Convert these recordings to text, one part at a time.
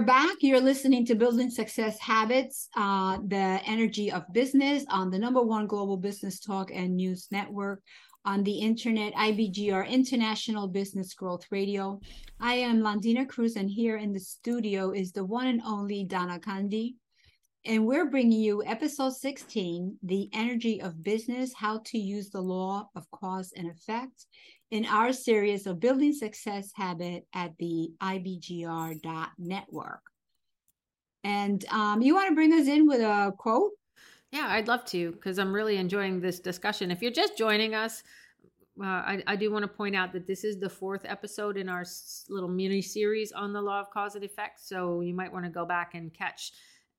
Back you're listening to Building Success Habits, uh, the energy of business on the number one global business talk and news network on the internet, IBGR International Business Growth Radio. I am Landina Cruz, and here in the studio is the one and only Donna Kandi. And we're bringing you episode 16 The Energy of Business How to Use the Law of Cause and Effect in our series of Building Success Habit at the IBGR.network. And um, you want to bring us in with a quote? Yeah, I'd love to because I'm really enjoying this discussion. If you're just joining us, uh, I, I, do want to point out that this is the fourth episode in our little mini series on the law of cause and effect. So you might want to go back and catch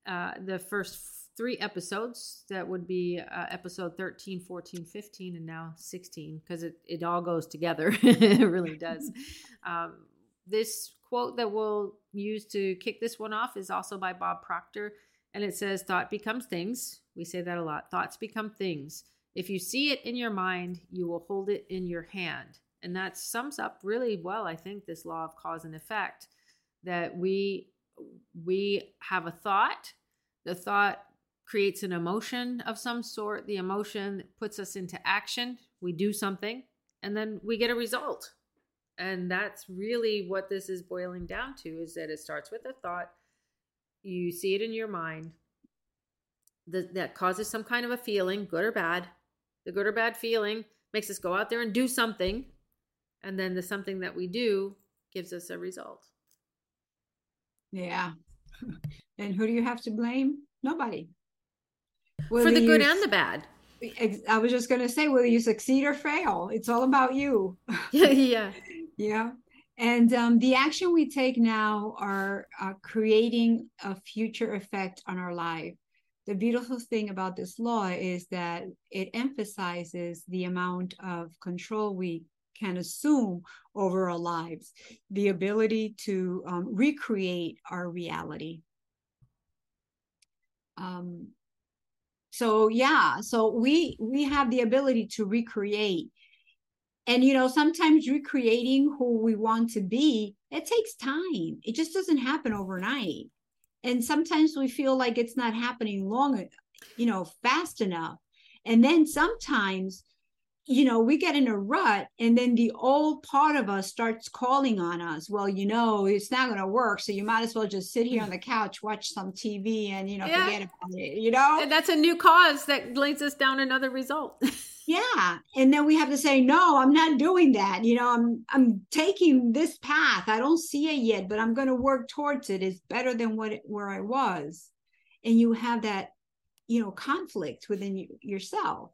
uh, the first three episodes. That would be uh, episode 13, 14, 15, and now 16 because it, it all goes together. it really does. Um, this quote that we'll use to kick this one off is also by Bob Proctor. And it says, Thought becomes things. We say that a lot. Thoughts become things. If you see it in your mind, you will hold it in your hand. And that sums up really well, I think, this law of cause and effect that we we have a thought, the thought creates an emotion of some sort, the emotion puts us into action, we do something, and then we get a result. And that's really what this is boiling down to is that it starts with a thought. You see it in your mind. That, that causes some kind of a feeling good or bad. The good or bad feeling makes us go out there and do something and then the something that we do gives us a result yeah and who do you have to blame nobody Whether for the good and the bad I was just going to say whether you succeed or fail, it's all about you. Yeah, yeah. Yeah. And um, the action we take now are uh, creating a future effect on our life. The beautiful thing about this law is that it emphasizes the amount of control we can assume over our lives, the ability to um, recreate our reality. Um, so yeah, so we we have the ability to recreate. And you know sometimes recreating who we want to be it takes time. It just doesn't happen overnight. And sometimes we feel like it's not happening long you know fast enough. And then sometimes you know we get in a rut and then the old part of us starts calling on us. Well you know it's not going to work so you might as well just sit here on the couch watch some tv and you know yeah. forget about it you know? And that's a new cause that leads us down another result. Yeah and then we have to say no i'm not doing that you know i'm i'm taking this path. I don't see it yet but i'm going to work towards it. It's better than what it, where i was. And you have that you know conflict within you, yourself.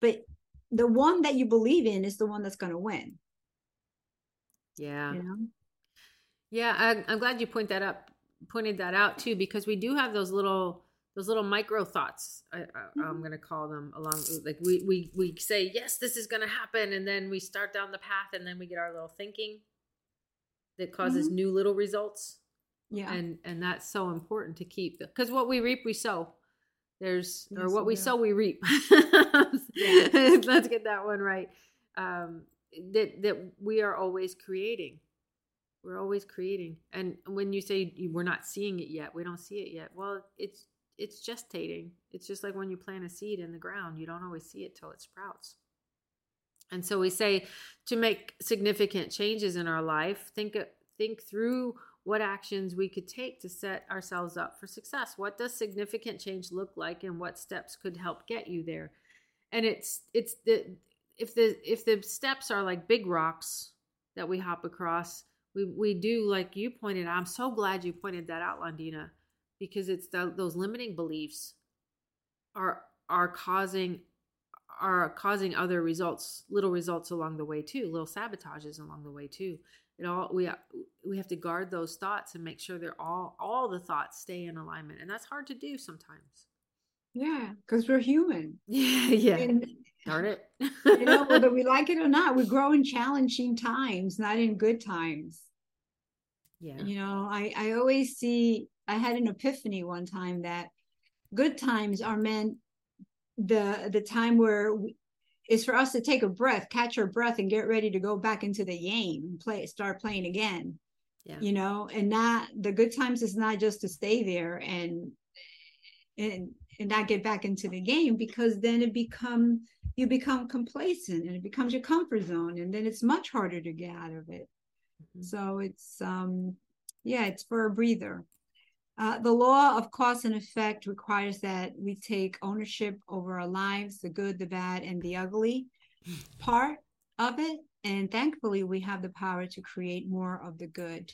But the one that you believe in is the one that's going to win. Yeah. You know? yeah I, i'm glad you point that up pointed that out too because we do have those little those little micro thoughts I, am mm-hmm. going to call them along like we we we say yes this is going to happen and then we start down the path and then we get our little thinking that causes mm-hmm. new little results. Yeah. And and that's so important to keep because what we reap we sow. There's yes, or what we sow we reap let's get that one right um that that we are always creating we're always creating and when you say we're not seeing it yet we don't see it yet well it's it's gestating. It's just like when you plant a seed in the ground, you don't always see it till it sprouts. And so we say to make significant changes in our life, think think through what actions we could take to set ourselves up for success. What does significant change look like and what steps could help get you there? And it's it's the if the if the steps are like big rocks that we hop across, we we do like you pointed out. I'm so glad you pointed that out, Landina because it's the, those limiting beliefs are are causing are causing other results little results along the way too little sabotages along the way too it all we we have to guard those thoughts and make sure they're all all the thoughts stay in alignment and that's hard to do sometimes yeah because we're human. Yeah. Yeah and, darn it. You know whether we like it or not we grow in challenging times not in good times. Yeah. You know i i always see I had an epiphany one time that good times are meant the the time where we, is for us to take a breath, catch our breath, and get ready to go back into the game and play, start playing again. yeah. you know and not the good times is not just to stay there and and and not get back into the game because then it become you become complacent and it becomes your comfort zone and then it's much harder to get out of it. Mm-hmm. so it's um yeah it's for a breather. Uh, the law of cause and effect requires that we take ownership over our lives the good the bad and the ugly part of it. And thankfully we have the power to create more of the good.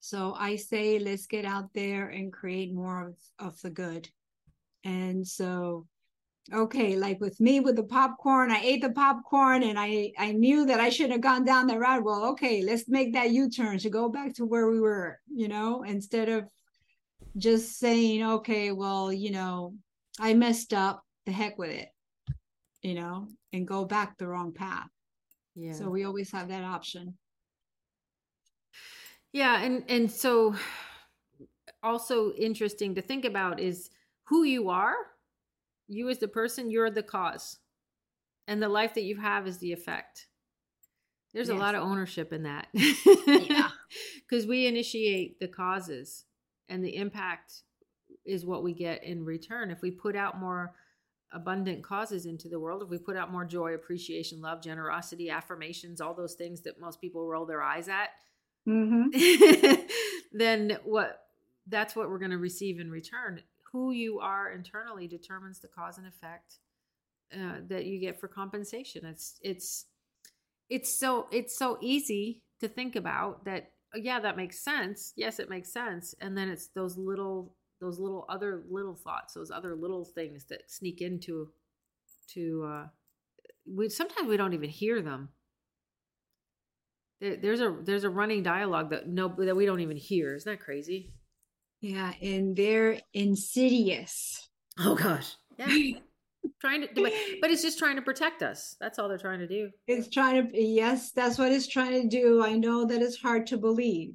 So i say let's get out there and create more of, of the good and so okay like with me with the popcorn i ate the popcorn and i i knew that i shouldn't have gone down that route. Well okay let's make that u-turn to go back to where we were you know instead of just saying okay well you know i messed up the heck with it you know and go back the wrong path. Yeah. so we always have that option. Yeah and and so also interesting to think about is who you are you as the person you're the cause. And the life that you have is the effect. There's yes. a lot of ownership in that. Yeah. Because we initiate the causes and the impact is what we get in return. If we put out more abundant causes into the world if we put out more joy appreciation love generosity affirmations all those things that most people roll their eyes at mm-hmm. then what that's what we're going to receive in return who you are internally determines the cause and effect uh, that you get for compensation. It's it's it's so it's so easy to think about that yeah that makes sense. Yes it makes sense. And then it's those little those little other little thoughts those other little things that sneak into to uh we sometimes we don't even hear them. There, there's a there's a running dialogue that no that we don't even hear. Isn't that crazy yeah and they're insidious. Oh gosh. Yeah. Trying to do it but it's just trying to protect us. That's all they're trying to do. It's trying to yes that's what it's trying to do. I know that it's hard to believe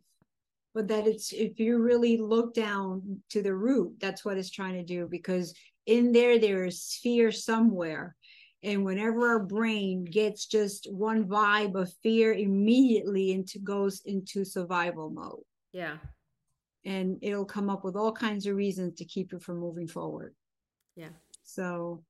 but that it's if you really look down to the root that's what it's trying to do because in there there's fear somewhere. And whenever our brain gets just one vibe of fear immediately into goes into survival mode. Yeah and it'll come up with all kinds of reasons to keep you from moving forward yeah so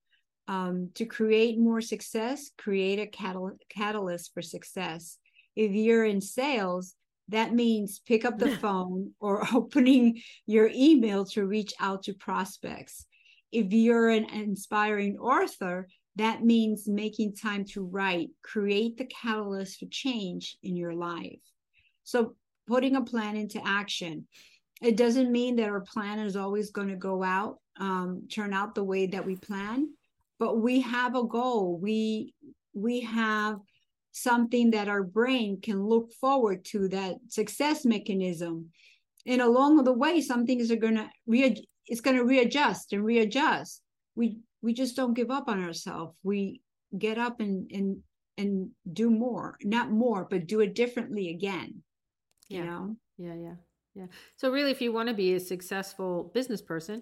um, to create more success create a catal- catalyst for success if you're in sales that means pick up the phone or opening your email to reach out to prospects. If you're an inspiring author, that means making time to write, create the catalyst for change in your life. So, putting a plan into action. It doesn't mean that our plan is always going to go out, um, turn out the way that we plan, but we have a goal. We we have something that our brain can look forward to that success mechanism. And along the way some things are going to re- it's going to readjust and readjust. We we just don't give up on ourselves we get up and and and do more not more but do it differently again yeah. you know? Yeah yeah yeah so really if you want to be a successful business person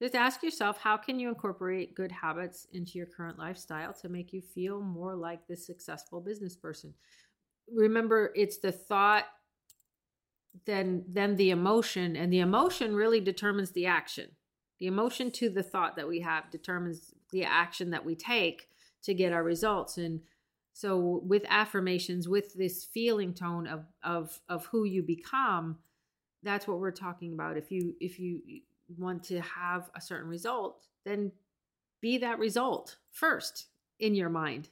just ask yourself how can you incorporate good habits into your current lifestyle to make you feel more like this successful business person. Remember, it's the thought then then the emotion and the emotion really determines the action. The emotion to the thought that we have determines the action that we take to get our results and so with affirmations with this feeling tone of of of who you become that's what we're talking about if you if you want to have a certain result, then be that result first in your mind,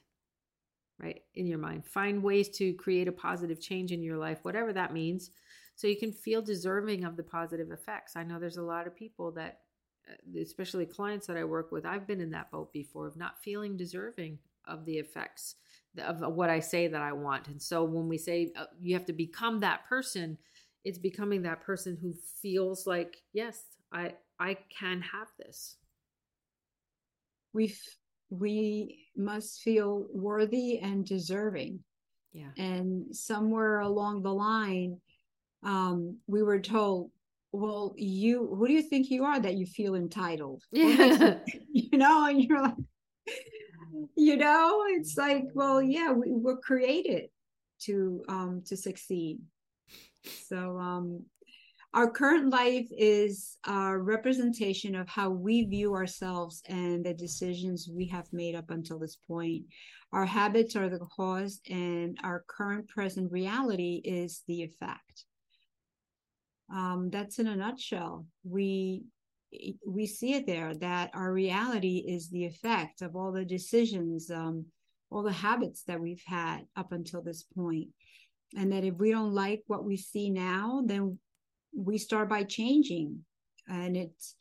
right? In your mind. Find ways to create a positive change in your life, whatever that means, so you can feel deserving of the positive effects. I know there's a lot of people that, uh, especially clients that I work with, I've been in that boat before of not feeling deserving of the effects of what I say that I want. And so when we say uh, you have to become that person, it's becoming that person who feels like, yes, I I can have this. We we must feel worthy and deserving. Yeah. And somewhere along the line, um, we were told, well, you who do you think you are that you feel entitled? Yeah. you know, and you're like, you know, it's like, well, yeah, we were created to um to succeed So, um, our current life is a representation of how we view ourselves and the decisions we have made up until this point. Our habits are the cause, and our current present reality is the effect. Um, that's in a nutshell. We we see it there that our reality is the effect of all the decisions, um, all the habits that we've had up until this point, and that if we don't like what we see now, then we start by changing. And it's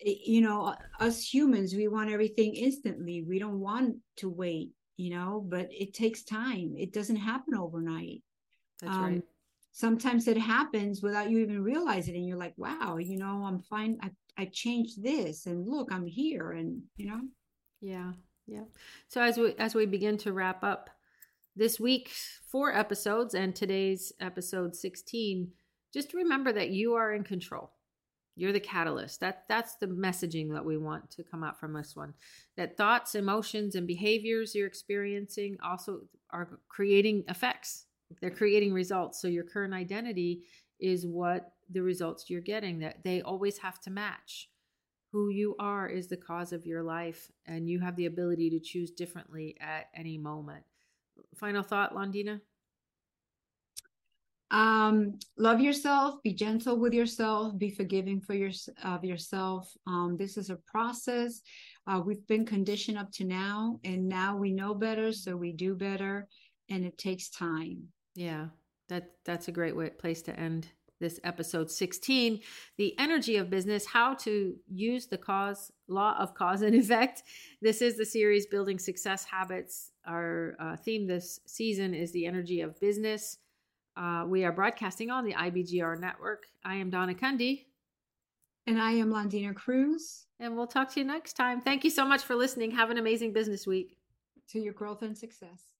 you know us humans we want everything instantly. We don't want to wait you know but it takes time. It doesn't happen overnight. That's um, right sometimes it happens without you even realizing it and you're like wow you know i'm fine i, I changed this and look i'm here and you know? Yeah yeah. So as we as we begin to wrap up this week's four episodes and today's episode 16 just remember that you are in control. You're the catalyst. That that's the messaging that we want to come out from this one that thoughts emotions and behaviors you're experiencing also are creating effects. They're creating results. So your current identity is what the results you're getting that they always have to match. Who you are is the cause of your life and you have the ability to choose differently at any moment final thought londina? Um love yourself be gentle with yourself be forgiving for your of yourself. Um this is a process. Uh, we've been conditioned up to now and now we know better so we do better and it takes time. Yeah that that's a great way, place to end this episode 16 the energy of business how to use the cause law of cause and effect this is the series building success habits our uh, theme this season is the energy of business uh, we are broadcasting on the IBGR network. I am Donna Cundy. And I am Londina Cruz. And we'll talk to you next time. Thank you so much for listening. Have an amazing business week. To your growth and success.